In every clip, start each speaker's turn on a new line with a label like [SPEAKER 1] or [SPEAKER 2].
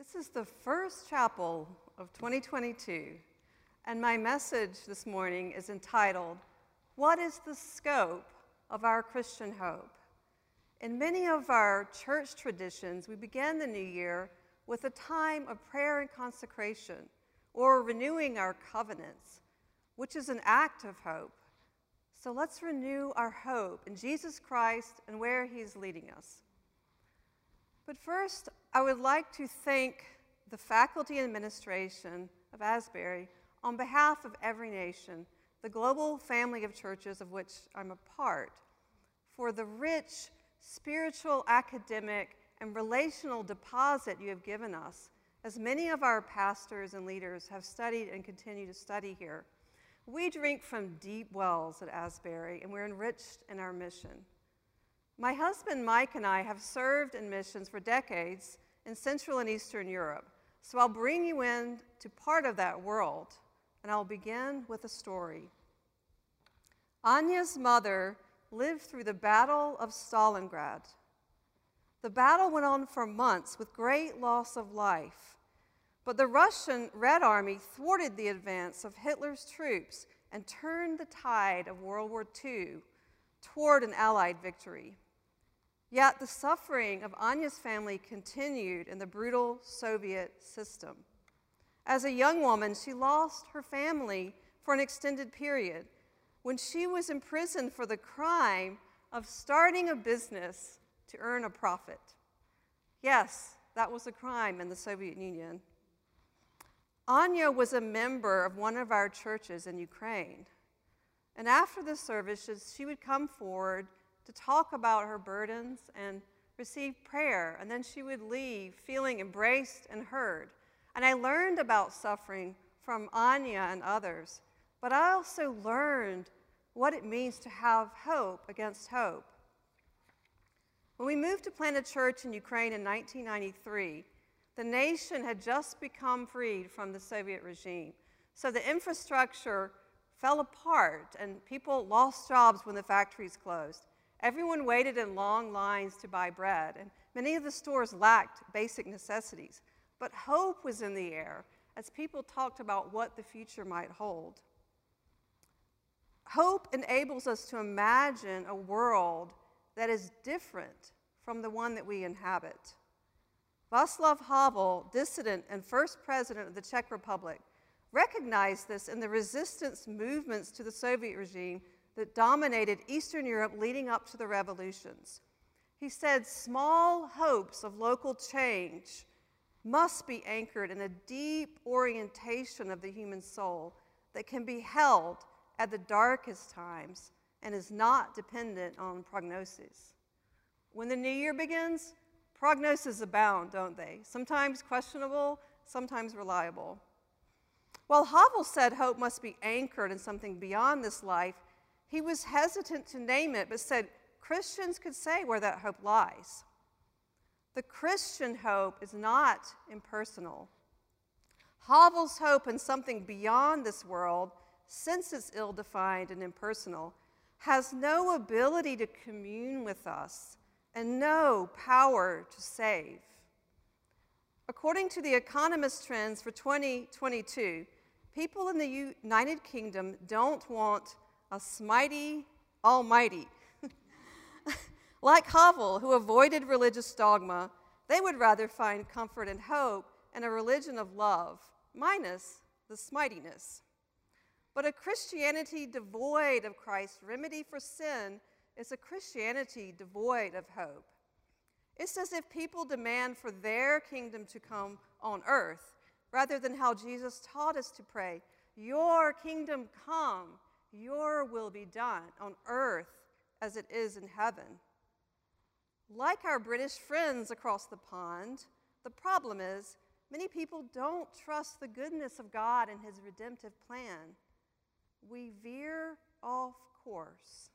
[SPEAKER 1] This is the first chapel of 2022, and my message this morning is entitled, What is the Scope of Our Christian Hope? In many of our church traditions, we begin the new year with a time of prayer and consecration, or renewing our covenants, which is an act of hope. So let's renew our hope in Jesus Christ and where He's leading us. But first, I would like to thank the faculty and administration of Asbury on behalf of every nation, the global family of churches of which I'm a part, for the rich spiritual, academic, and relational deposit you have given us, as many of our pastors and leaders have studied and continue to study here. We drink from deep wells at Asbury, and we're enriched in our mission. My husband Mike and I have served in missions for decades in Central and Eastern Europe, so I'll bring you in to part of that world, and I'll begin with a story. Anya's mother lived through the Battle of Stalingrad. The battle went on for months with great loss of life. But the Russian Red Army thwarted the advance of Hitler's troops and turned the tide of World War II toward an Allied victory. Yet the suffering of Anya's family continued in the brutal Soviet system. As a young woman, she lost her family for an extended period when she was imprisoned for the crime of starting a business to earn a profit. Yes, that was a crime in the Soviet Union. Anya was a member of one of our churches in Ukraine. And after the services, she would come forward to talk about her burdens and receive prayer. And then she would leave feeling embraced and heard. And I learned about suffering from Anya and others. But I also learned what it means to have hope against hope. When we moved to plant a church in Ukraine in 1993, the nation had just become freed from the Soviet regime. So the infrastructure fell apart and people lost jobs when the factories closed. Everyone waited in long lines to buy bread, and many of the stores lacked basic necessities. But hope was in the air as people talked about what the future might hold. Hope enables us to imagine a world that is different from the one that we inhabit. Václav Havel, dissident and first president of the Czech Republic, recognized this in the resistance movements to the Soviet regime that dominated Eastern Europe leading up to the revolutions. He said, Small hopes of local change must be anchored in a deep orientation of the human soul that can be held at the darkest times and is not dependent on prognosis. When the new year begins, prognoses abound, don't they? Sometimes questionable, sometimes reliable. While Havel said hope must be anchored in something beyond this life, he was hesitant to name it, but said Christians could say where that hope lies. The Christian hope is not impersonal. Havel's hope in something beyond this world since it's ill defined and impersonal, has no ability to commune with us and no power to save. According to the Economist trends for 2022, people in the United Kingdom don't want a smitey almighty. like Havel, who avoided religious dogma, they would rather find comfort and hope in a religion of love, minus the smitiness. But a Christianity devoid of Christ's remedy for sin is a Christianity devoid of hope. It's as if people demand for their kingdom to come on earth rather than how Jesus taught us to pray Your kingdom come, your will be done on earth as it is in heaven. Like our British friends across the pond, the problem is many people don't trust the goodness of God and his redemptive plan we veer off course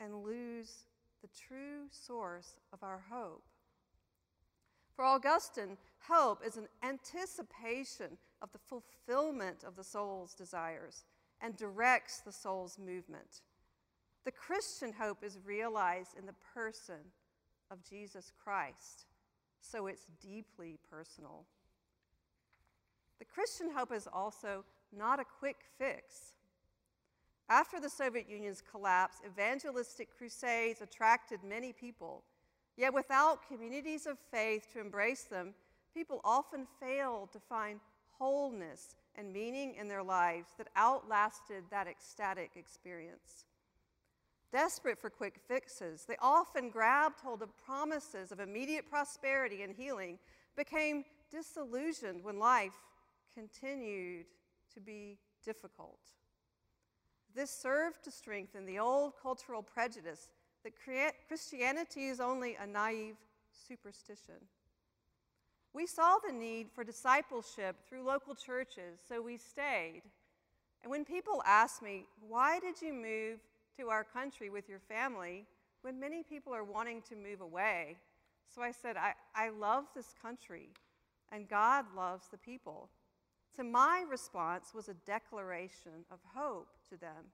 [SPEAKER 1] and lose the true source of our hope. For Augustine, hope is an anticipation of the fulfillment of the soul's desires and directs the soul's movement. The Christian hope is realized in the person of Jesus Christ, so it's deeply personal. The Christian hope is also not a quick fix. After the Soviet Union's collapse, evangelistic crusades attracted many people. Yet without communities of faith to embrace them, people often failed to find wholeness and meaning in their lives that outlasted that ecstatic experience. Desperate for quick fixes, they often grabbed hold of promises of immediate prosperity and healing, became disillusioned when life continued to be difficult. This served to strengthen the old cultural prejudice that Christianity is only a naive superstition. We saw the need for discipleship through local churches, so we stayed. And when people ask me, why did you move to our country with your family when many people are wanting to move away? So I said, I, I love this country, and God loves the people. So my response was a declaration of hope to them.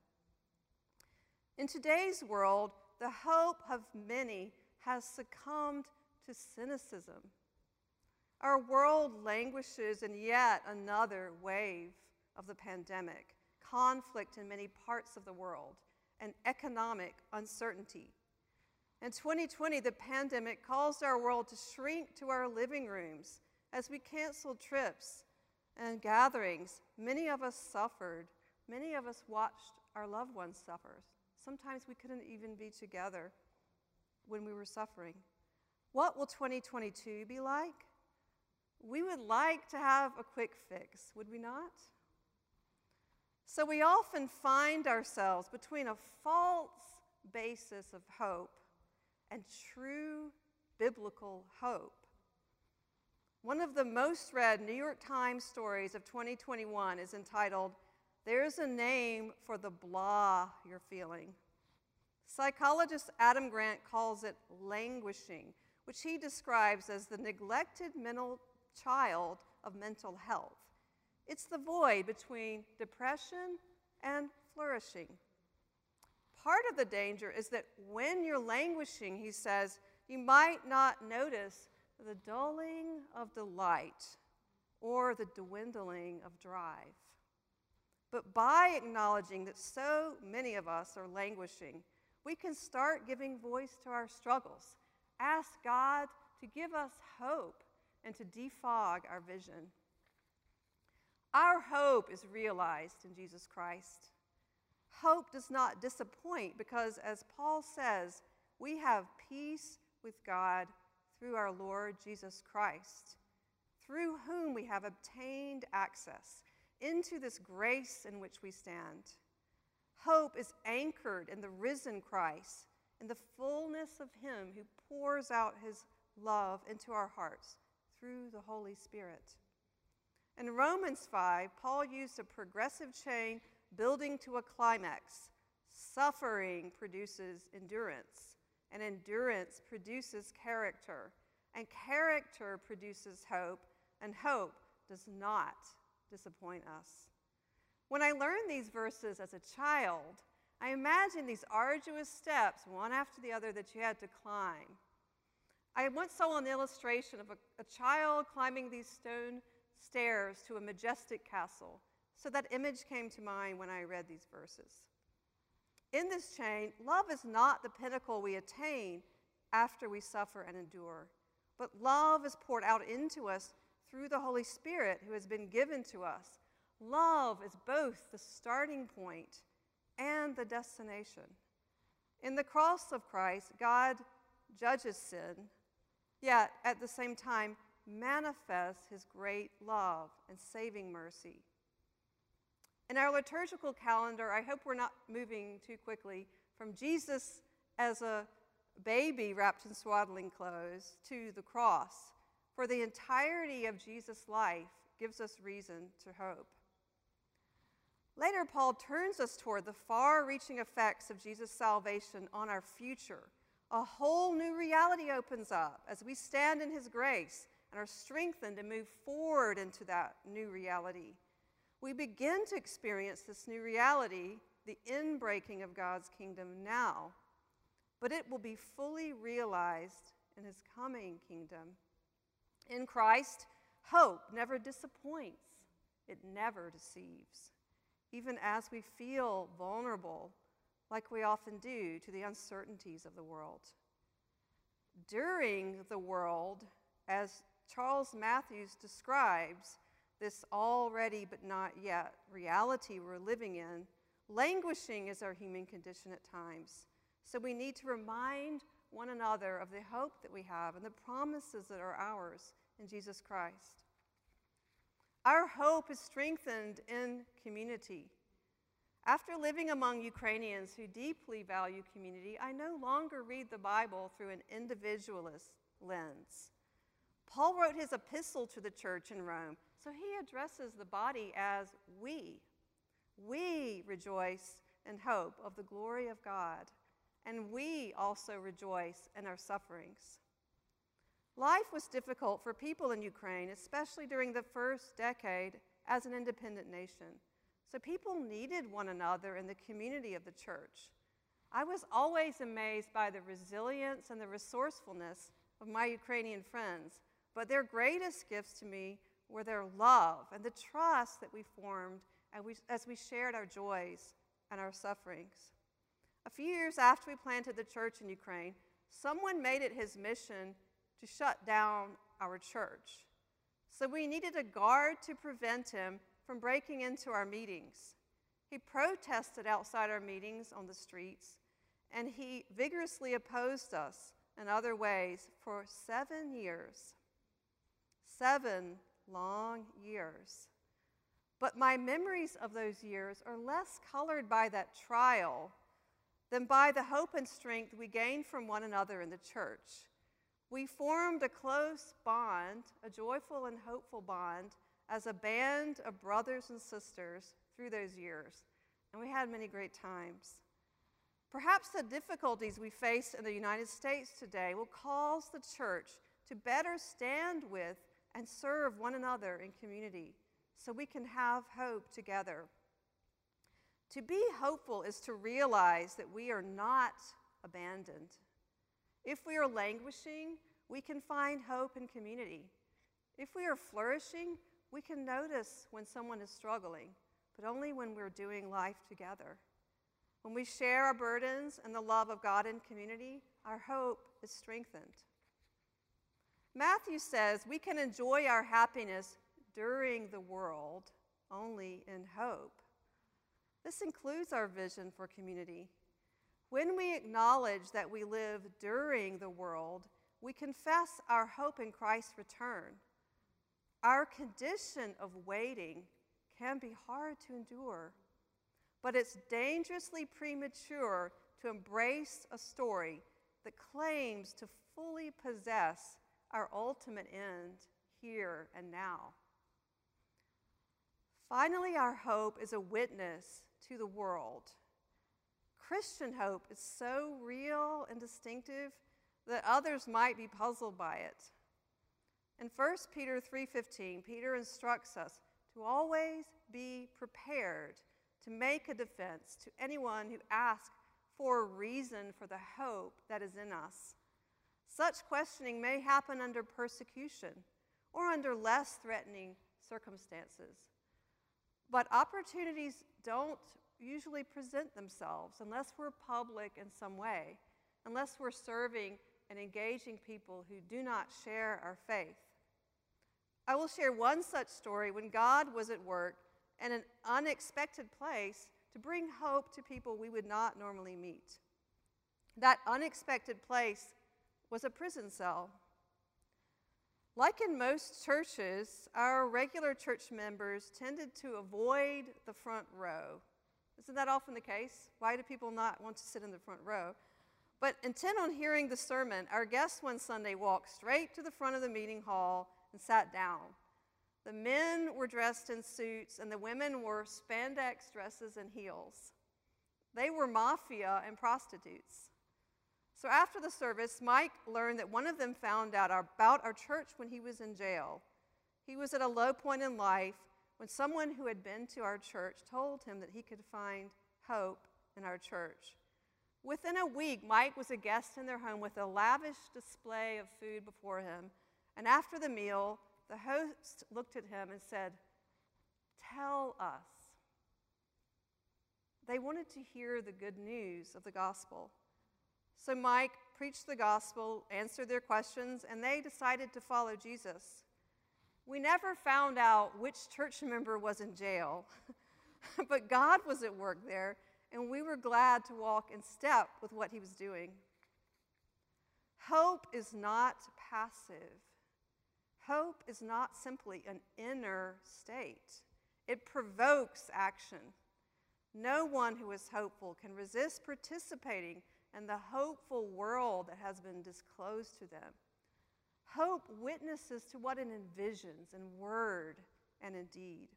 [SPEAKER 1] In today's world, the hope of many has succumbed to cynicism. Our world languishes in yet another wave of the pandemic, conflict in many parts of the world, and economic uncertainty. In 2020, the pandemic caused our world to shrink to our living rooms as we canceled trips and gatherings. Many of us suffered. Many of us watched our loved ones suffer. Sometimes we couldn't even be together when we were suffering. What will 2022 be like? We would like to have a quick fix, would we not? So we often find ourselves between a false basis of hope and true biblical hope. One of the most read New York Times stories of 2021 is entitled, There's a Name for the Blah You're Feeling. Psychologist Adam Grant calls it languishing, which he describes as the neglected mental child of mental health. It's the void between depression and flourishing. Part of the danger is that when you're languishing, he says, you might not notice the dulling of delight or the dwindling of drive. But by acknowledging that so many of us are languishing, we can start giving voice to our struggles. Ask God to give us hope and to defog our vision. Our hope is realized in Jesus Christ. Hope does not disappoint because, as Paul says, we have peace with God through our Lord Jesus Christ, through whom we have obtained access into this grace in which we stand. Hope is anchored in the risen Christ, in the fullness of Him who pours out His love into our hearts through the Holy Spirit. In Romans 5, Paul used a progressive chain building to a climax. Suffering produces endurance and endurance produces character, and character produces hope, and hope does not disappoint us. When I learned these verses as a child, I imagined these arduous steps, one after the other, that you had to climb. I once saw an illustration of a, a child climbing these stone stairs to a majestic castle. So that image came to mind when I read these verses. In this chain, love is not the pinnacle we attain after we suffer and endure, but love is poured out into us through the Holy Spirit who has been given to us. Love is both the starting point and the destination. In the cross of Christ, God judges sin, yet at the same time manifests his great love and saving mercy. In our liturgical calendar, I hope we're not moving too quickly from Jesus as a baby wrapped in swaddling clothes to the cross, for the entirety of Jesus' life gives us reason to hope. Later, Paul turns us toward the far reaching effects of Jesus' salvation on our future. A whole new reality opens up as we stand in his grace and are strengthened to move forward into that new reality we begin to experience this new reality, the inbreaking of God's kingdom now, but it will be fully realized in his coming kingdom. In Christ, hope never disappoints. It never deceives, even as we feel vulnerable, like we often do, to the uncertainties of the world. During the world, as Charles Mathewes describes this already but not yet reality we're living in, languishing is our human condition at times. So we need to remind one another of the hope that we have and the promises that are ours in Jesus Christ. Our hope is strengthened in community. After living among Ukrainians who deeply value community, I no longer read the Bible through an individualist lens. Paul wrote his epistle to the church in Rome, so he addresses the body as we. We rejoice in hope of the glory of God and we also rejoice in our sufferings. Life was difficult for people in Ukraine, especially during the first decade as an independent nation. So people needed one another in the community of the church. I was always amazed by the resilience and the resourcefulness of my Ukrainian friends, but their greatest gifts to me were their love and the trust that we formed as we shared our joys and our sufferings. A few years after we planted the church in Ukraine, someone made it his mission to shut down our church. So we needed a guard to prevent him from breaking into our meetings. He protested outside our meetings on the streets, and he vigorously opposed us in other ways for seven years. Seven long years. But my memories of those years are less colored by that trial than by the hope and strength we gained from one another in the church. We formed a close bond, a joyful and hopeful bond, as a band of brothers and sisters through those years, and we had many great times. Perhaps the difficulties we face in the United States today will cause the church to better stand with and serve one another in community so we can have hope together. To be hopeful is to realize that we are not abandoned. If we are languishing, we can find hope in community. If we are flourishing, we can notice when someone is struggling, but only when we're doing life together. When we share our burdens and the love of God in community, our hope is strengthened. Matthew says we can enjoy our happiness during the world only in hope. This includes our vision for community. When we acknowledge that we live during the world, we confess our hope in Christ's return. Our condition of waiting can be hard to endure, but it's dangerously premature to embrace a story that claims to fully possess our ultimate end here and now. Finally, our hope is a witness to the world. Christian hope is so real and distinctive that others might be puzzled by it. In 1 Peter 3:15, Peter instructs us to always be prepared to make a defense to anyone who asks for a reason for the hope that is in us. Such questioning may happen under persecution or under less threatening circumstances. But opportunities don't usually present themselves unless we're public in some way, unless we're serving and engaging people who do not share our faith. I will share one such story when God was at work in an unexpected place to bring hope to people we would not normally meet. That unexpected place was a prison cell. Like in most churches, our regular church members tended to avoid the front row. Isn't that often the case? Why do people not want to sit in the front row? But intent on hearing the sermon, our guest one Sunday walked straight to the front of the meeting hall and sat down. The men were dressed in suits, and the women wore spandex dresses and heels. They were mafia and prostitutes. So after the service, Mike learned that one of them found out about our church when he was in jail. He was at a low point in life when someone who had been to our church told him that he could find hope in our church. Within a week, Mike was a guest in their home with a lavish display of food before him. And after the meal, the host looked at him and said, tell us. They wanted to hear the good news of the gospel. So Mike preached the gospel, answered their questions, and they decided to follow Jesus. We never found out which church member was in jail, but God was at work there, and we were glad to walk in step with what he was doing. Hope is not passive. Hope is not simply an inner state, it provokes action. No one who is hopeful can resist participating in the hopeful world that has been disclosed to them. Hope witnesses to what it envisions in word and in deed.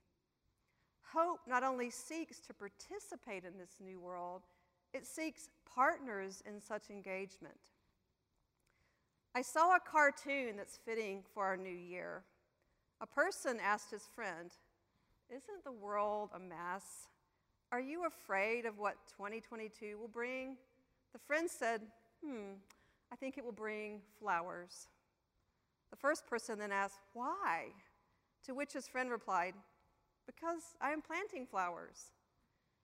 [SPEAKER 1] Hope not only seeks to participate in this new world, it seeks partners in such engagement. I saw a cartoon that's fitting for our new year. A person asked his friend, Isn't the world a mess? Are you afraid of what 2022 will bring? The friend said, Hmm, I think it will bring flowers. The first person then asked, Why? To which his friend replied, Because I am planting flowers.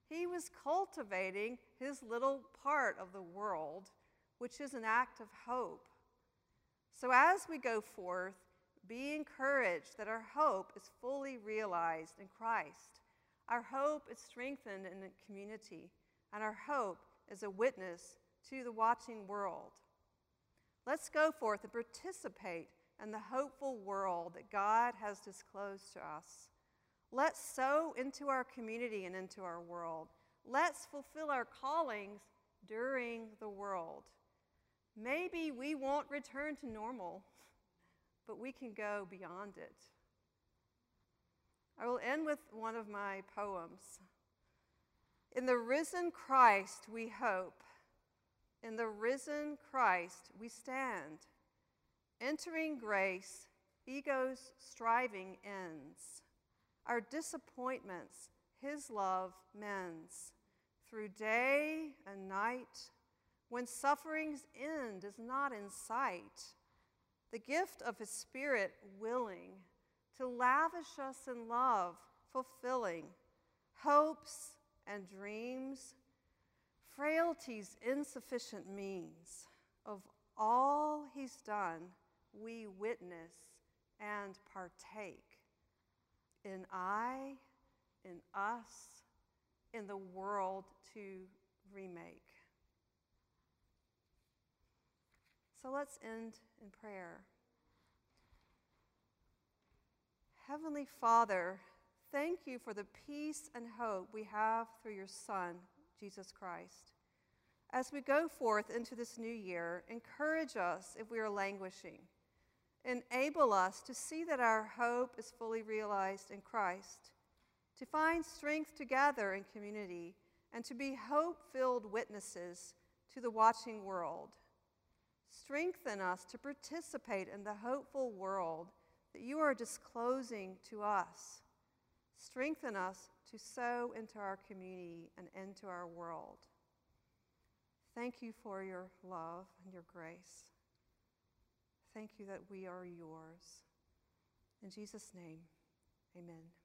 [SPEAKER 1] He was cultivating his little part of the world, which is an act of hope. So as we go forth, be encouraged that our hope is fully realized in Christ. Our hope is strengthened in the community, and our hope is a witness to the watching world. Let's go forth and participate in the hopeful world that God has disclosed to us. Let's sow into our community and into our world. Let's fulfill our callings during the world. Maybe we won't return to normal, but we can go beyond it. I will end with one of my poems. In the risen Christ we hope. In the risen Christ we stand. Entering grace, ego's striving ends. Our disappointments, his love mends. Through day and night, when suffering's end is not in sight, the gift of his Spirit willing to lavish us in love, fulfilling hopes and dreams, frailty's insufficient means. Of all he's done, we witness and partake in I, in us, in the world to remake. So let's end in prayer. Heavenly Father, thank you for the peace and hope we have through your Son, Jesus Christ. As we go forth into this new year, encourage us if we are languishing. Enable us to see that our hope is fully realized in Christ, to find strength together in community, and to be hope filled witnesses to the watching world. Strengthen us to participate in the hopeful world that you are disclosing to us. Strengthen us to sow into our community and into our world. Thank you for your love and your grace. Thank you that we are yours. In Jesus' name, amen.